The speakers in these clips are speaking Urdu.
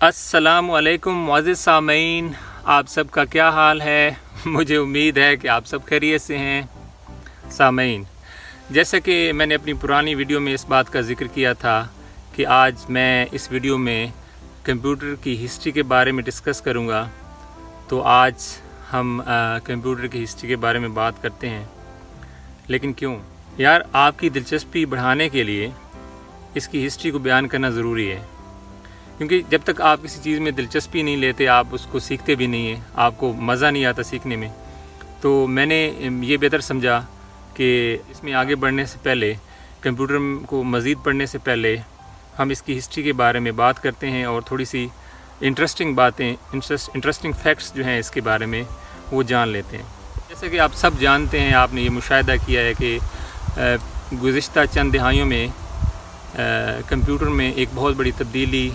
السلام علیکم معزز سامعین، آپ سب کا کیا حال ہے؟ مجھے امید ہے کہ آپ سب خیریت سے ہیں۔ سامعین، جیسا کہ میں نے اپنی پرانی ویڈیو میں اس بات کا ذکر کیا تھا کہ آج میں اس ویڈیو میں کمپیوٹر کی ہسٹری کے بارے میں ڈسکس کروں گا۔ تو آج ہم کمپیوٹر کی ہسٹری کے بارے میں بات کرتے ہیں۔ لیکن کیوں؟ یار، آپ کی دلچسپی بڑھانے کے لیے اس کی ہسٹری کو بیان کرنا ضروری ہے۔ کیونکہ جب تک آپ کسی چیز میں دلچسپی نہیں لیتے، آپ اس کو سیکھتے بھی نہیں ہیں، آپ کو مزہ نہیں آتا سیکھنے میں۔ تو میں نے یہ بہتر سمجھا کہ اس میں آگے بڑھنے سے پہلے، کمپیوٹر کو مزید پڑھنے سے پہلے، ہم اس کی ہسٹری کے بارے میں بات کرتے ہیں اور تھوڑی سی انٹرسٹنگ باتیں انٹرسٹنگ فیکٹس جو ہیں اس کے بارے میں وہ جان لیتے ہیں۔ جیسے کہ آپ سب جانتے ہیں، آپ نے یہ مشاہدہ کیا ہے کہ گزشتہ چند دہائیوں میں کمپیوٹر میں ایک بہت بڑی تبدیلی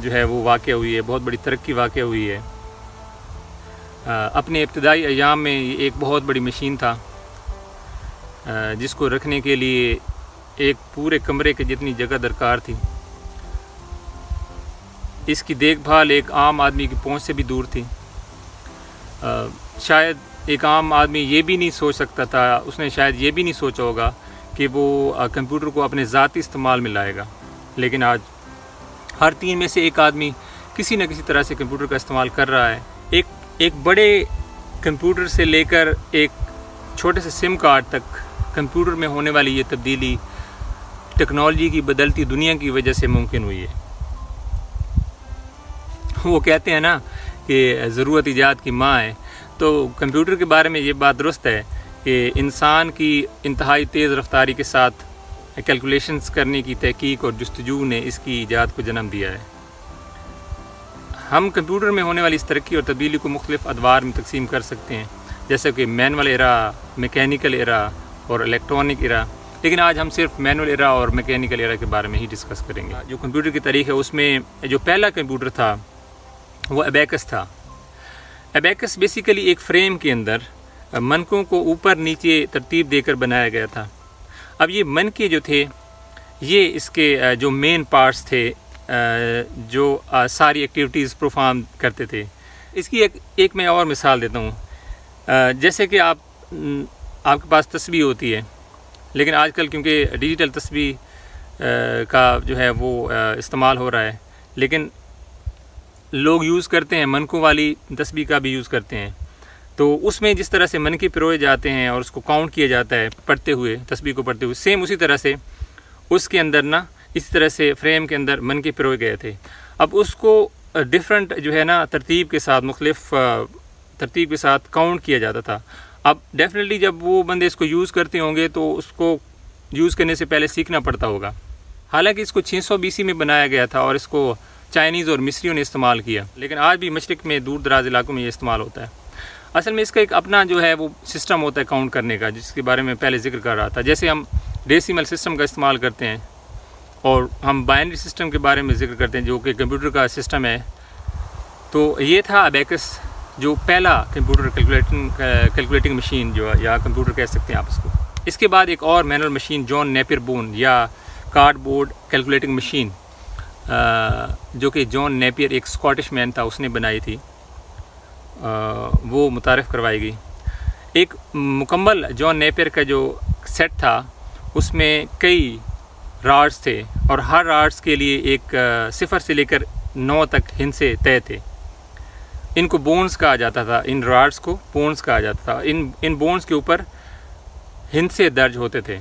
جو ہے وہ واقع ہوئی ہے، بہت بڑی ترقی واقع ہوئی ہے۔ اپنے ابتدائی ایام میں یہ ایک بہت بڑی مشین تھا جس کو رکھنے کے لیے ایک پورے کمرے کے جتنی جگہ درکار تھی۔ اس کی دیکھ بھال ایک عام آدمی کی پہنچ سے بھی دور تھی۔ شاید ایک عام آدمی یہ بھی نہیں سوچ سکتا تھا، اس نے شاید یہ بھی نہیں سوچا ہوگا کہ وہ کمپیوٹر کو اپنے ذاتی استعمال میں لائے گا۔ لیکن آج ہر تین میں سے ایک آدمی کسی نہ کسی طرح سے کمپیوٹر کا استعمال کر رہا ہے۔ ایک ایک بڑے کمپیوٹر سے لے کر ایک چھوٹے سے سم کارڈ تک کمپیوٹر میں ہونے والی یہ تبدیلی ٹیکنالوجی کی بدلتی دنیا کی وجہ سے ممکن ہوئی ہے۔ وہ کہتے ہیں نا کہ ضرورت ایجاد کی ماں ہے۔ تو کمپیوٹر کے بارے میں یہ بات درست ہے کہ انسان کی انتہائی تیز رفتاری کے ساتھ کیلکولیشنز کرنے کی تحقیق اور جستجو نے اس کی ایجاد کو جنم دیا ہے۔ ہم کمپیوٹر میں ہونے والی اس ترقی اور تبدیلی کو مختلف ادوار میں تقسیم کر سکتے ہیں، جیسے کہ مینول ایرا میکینیکل ایرا اور الیکٹرانک ایرا لیکن آج ہم صرف مینول ایرا اور میکینیکل ایرا کے بارے میں ہی ڈسکس کریں گے۔ جو کمپیوٹر کی تاریخ ہے، اس میں جو پہلا کمپیوٹر تھا، وہ ابیکس تھا۔ ابیکس بیسیکلی ایک فریم کے اندر منکوں کو اوپر نیچے ترتیب دے کر بنایا گیا تھا۔ اب یہ من کے جو تھے، یہ اس کے جو مین پارٹس تھے جو ساری ایکٹیویٹیز پرفارم کرتے تھے۔ اس کی ایک ایک میں اور مثال دیتا ہوں۔ جیسے کہ آپ آپ کے پاس تصویر ہوتی ہے، لیکن آج کل کیونکہ ڈیجیٹل تصویر کا جو ہے وہ استعمال ہو رہا ہے، لیکن لوگ یوز کرتے ہیں، منکوں والی تصویر کا بھی یوز کرتے ہیں۔ تو اس میں جس طرح سے من کے پروئے جاتے ہیں اور اس کو کاؤنٹ کیا جاتا ہے پڑھتے ہوئے تصویر کو پڑھتے ہوئے سیم اسی طرح سے اس کے اندر نا، اسی طرح سے فریم کے اندر من کے پروئے گئے تھے۔ اب اس کو ڈفرنٹ جو ہے نا، ترتیب کے ساتھ، مختلف ترتیب کے ساتھ کاؤنٹ کیا جاتا تھا۔ اب ڈیفینیٹلی جب وہ بندے اس کو یوز کرتے ہوں گے تو اس کو یوز کرنے سے پہلے سیکھنا پڑتا ہوگا۔ حالانکہ اس کو چھ سو بی سی میں بنایا گیا تھا اور اس کو چائنیز اور مصریوں نے استعمال کیا۔ لیکن آج بھی مشرق میں دور دراز علاقوں میں یہ استعمال ہوتا ہے۔ اصل میں اس کا ایک اپنا جو ہے وہ سسٹم ہوتا ہے کاؤنٹ کرنے کا، جس کے بارے میں پہلے ذکر کر رہا تھا۔ جیسے ہم ڈیسیمل سسٹم کا استعمال کرتے ہیں اور ہم بائنری سسٹم کے بارے میں ذکر کرتے ہیں، جو کہ کمپیوٹر کا سسٹم ہے۔ تو یہ تھا ابیکس جو پہلا کمپیوٹر کیلکولیٹنگ کیلکولیٹنگ مشین جو ہے، یا کمپیوٹر کہہ سکتے ہیں آپ اس کو۔ اس کے بعد ایک اور manual machine John Napier bone یا کارڈ بورڈ کیلکولیٹنگ مشین جو کہ جون نیپیر ایک اسکاٹش مین تھا، اس نے بنائی تھی۔ وہ متعارف کروائی گئی۔ ایک مکمل جون نیپیر کا جو سیٹ تھا، اس میں کئی راڈس تھے اور ہر راڈس کے لیے ایک صفر سے لے کر نو تک ہن سے طے تھے۔ ان کو بونز کہا جاتا تھا، ان راڈس کو بونز کہا جاتا تھا۔ ان ان بونز کے اوپر ہند سے درج ہوتے تھے،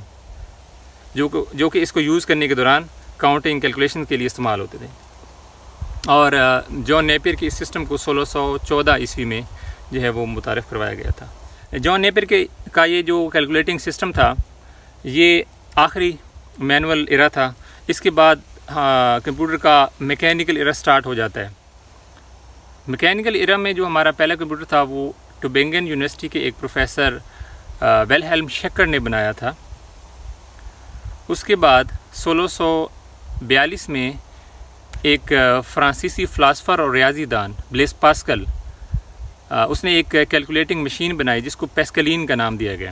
جو جو کہ اس کو یوز کرنے کے دوران کاؤنٹنگ کیلکولیشن کے لیے استعمال ہوتے تھے۔ اور جون نیپیر کی اس سسٹم کو سولہ سو چودہ عیسوی میں جو ہے وہ متعارف کروایا گیا تھا۔ جون نیپیر کے کا یہ جو کیلکولیٹنگ سسٹم تھا، یہ آخری مینول ایرا تھا۔ اس کے بعد کمپیوٹر کا میکینیکل ایرا سٹارٹ ہو جاتا ہے۔ میکینیکل ایرا میں جو ہمارا پہلا کمپیوٹر تھا، وہ ٹوبینگن یونیورسٹی کے ایک پروفیسر ویل ہیلم شکر نے بنایا تھا۔ اس کے بعد، سولہ سو بیالیس میں ایک فرانسیسی فلاسفر اور ریاضی دان، بلیس پاسکل اس نے ایک کیلکولیٹنگ مشین بنائی جس کو پیسکلین کا نام دیا گیا۔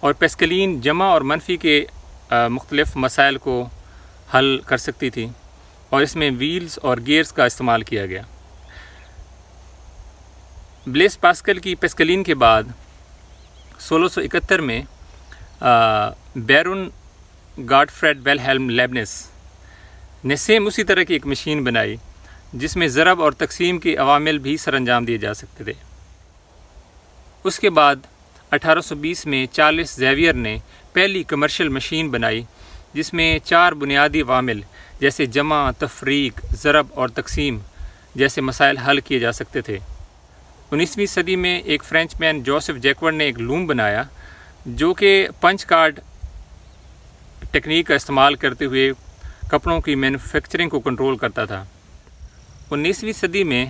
اور پیسکلین جمع اور منفی کے مختلف مسائل کو حل کر سکتی تھی اور اس میں ویلز اور گیئرز کا استعمال کیا گیا۔ بلیس پاسکل کی پیسکلین کے بعد سولہ سو اکہتر میں بیرون Gottfried Wilhelm Leibniz نے سیم اسی طرح کی ایک مشین بنائی، جس میں ضرب اور تقسیم کے عوامل بھی سر انجام دیے جا سکتے تھے۔ اس کے بعد اٹھارہ سو بیس میں چارلس زیویئر نے پہلی کمرشل مشین بنائی، جس میں چار بنیادی عوامل جیسے جمع، تفریق، ضرب اور تقسیم جیسے مسائل حل کیے جا سکتے تھے۔ انیسویں صدی میں ایک فرینچ مین جوسف جیکورڈ نے ایک لوم بنایا، جو کہ پنچ کارڈ ٹیکنیک کا استعمال کرتے ہوئے کپڑوں کی مینوفیکچرنگ کو کنٹرول کرتا تھا۔ انیسویں صدی میں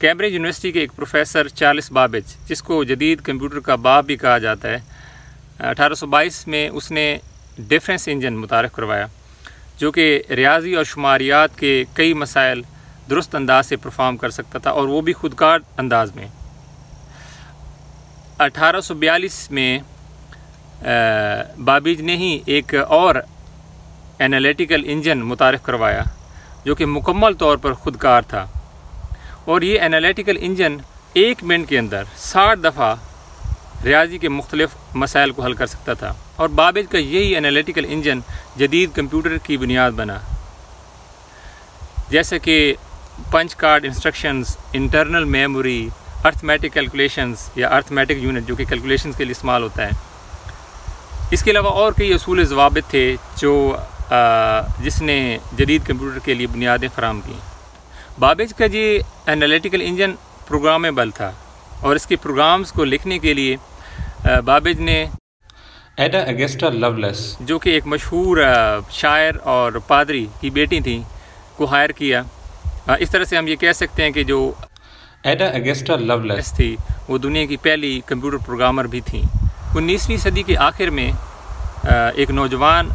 کیمبرج یونیورسٹی کے ایک پروفیسر چارلس بابج، جس کو جدید کمپیوٹر کا باب بھی کہا جاتا ہے، اٹھارہ سو بائیس میں اس نے ڈیفرنس انجن متعارف کروایا، جو کہ ریاضی اور شماریات کے کئی مسائل درست انداز سے پرفارم کر سکتا تھا، اور وہ بھی خودکار انداز میں۔ اٹھارہ سو بیالیس میں بابیج نے ہی ایک اور انالیٹیکل انجن متعارف کروایا، جو کہ مکمل طور پر خودکار تھا۔ اور یہ انالیٹیکل انجن ایک منٹ کے اندر ساٹھ دفعہ ریاضی کے مختلف مسائل کو حل کر سکتا تھا۔ اور بابیج کا یہی انالیٹیکل انجن جدید کمپیوٹر کی بنیاد بنا۔ جیسے کہ punch card instructions internal memory arithmetic calculations یا ارتھمیٹک یونٹ جو کہ کیلکولیشنز کے لیے استعمال ہوتا ہے۔ اس کے علاوہ اور کئی اصول ضوابط تھے جو جس نے جدید کمپیوٹر کے لیے بنیادیں فراہم کی بابیج کا جی انالیٹیکل انجن پروگرامیبل تھا اور اس کے پروگرامز کو لکھنے کے لیے بابیج نے ایڈا اگیسٹا لولیس جو کہ ایک مشہور شاعر اور پادری کی بیٹی تھیں کو ہائر کیا۔ اس طرح سے ہم یہ کہہ سکتے ہیں کہ جو ایڈا اگیسٹا لولیس۔ تھی وہ دنیا کی پہلی کمپیوٹر پروگرامر بھی تھیں۔ انیسویں صدی کے آخر میں ایک نوجوان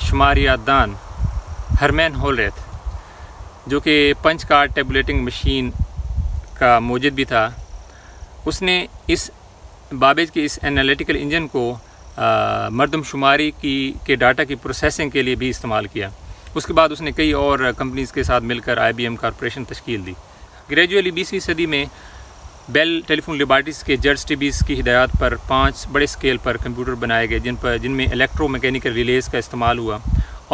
شماریات دان، ہرمین ہولریتھ، جو کہ پنچ کارڈ ٹیبلیٹنگ مشین کا موجد بھی تھا۔ اس نے اس بابیج کے اس انالیٹیکل انجن کو مردم شماری کی، کے ڈاٹا کی پروسیسنگ کے لیے بھی استعمال کیا۔ اس کے بعد اس نے کئی اور کمپنیز کے ساتھ مل کر آئی بی ایم کارپوریشن تشکیل دی۔ گریجولی بیسویں صدی میں بیل ٹیلی فون لیبارٹیز کے جرس ٹی بیز کی ہدایات پر پانچ بڑے اسکیل پر کمپیوٹر بنائے گئے، جن پر جن میں الیکٹرو میکینیکل ریلیز کا استعمال ہوا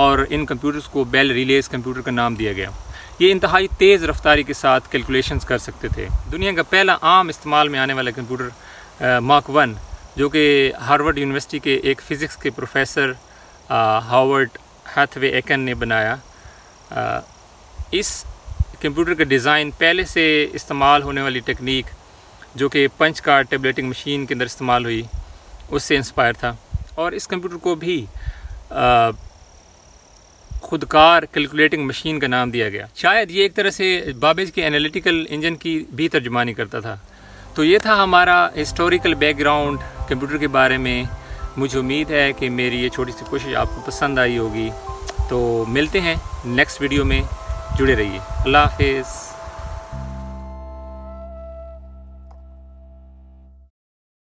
اور ان کمپیوٹرز کو بیل ریلیز کمپیوٹر کا نام دیا گیا۔ یہ انتہائی تیز رفتاری کے ساتھ کیلکولیشنز کر سکتے تھے۔ دنیا کا پہلا عام استعمال میں آنے والا کمپیوٹر ماک ون جو کہ ہارورڈ یونیورسٹی کے ایک فزکس کے پروفیسر ہاورڈ ہیتھ وے ایکن نے بنایا۔ اس کمپیوٹر کا ڈیزائن پہلے سے استعمال ہونے والی ٹیکنیک جو کہ پنچ کارڈ ٹیبلیٹنگ مشین کے اندر استعمال ہوئی، اس سے انسپائر تھا۔ اور اس کمپیوٹر کو بھی خودکار کیلکولیٹنگ مشین کا نام دیا گیا۔ شاید یہ ایک طرح سے بابیج کے انالیٹیکل انجن کی بھی ترجمانی کرتا تھا۔ تو یہ تھا ہمارا ہسٹوریکل بیک گراؤنڈ کمپیوٹر کے بارے میں۔ مجھے امید ہے کہ میری یہ چھوٹی سی کوشش آپ کو پسند آئی ہوگی۔ تو ملتے ہیں نیکسٹ ویڈیو میں، جڑے رہیے۔ اللہ حافظ۔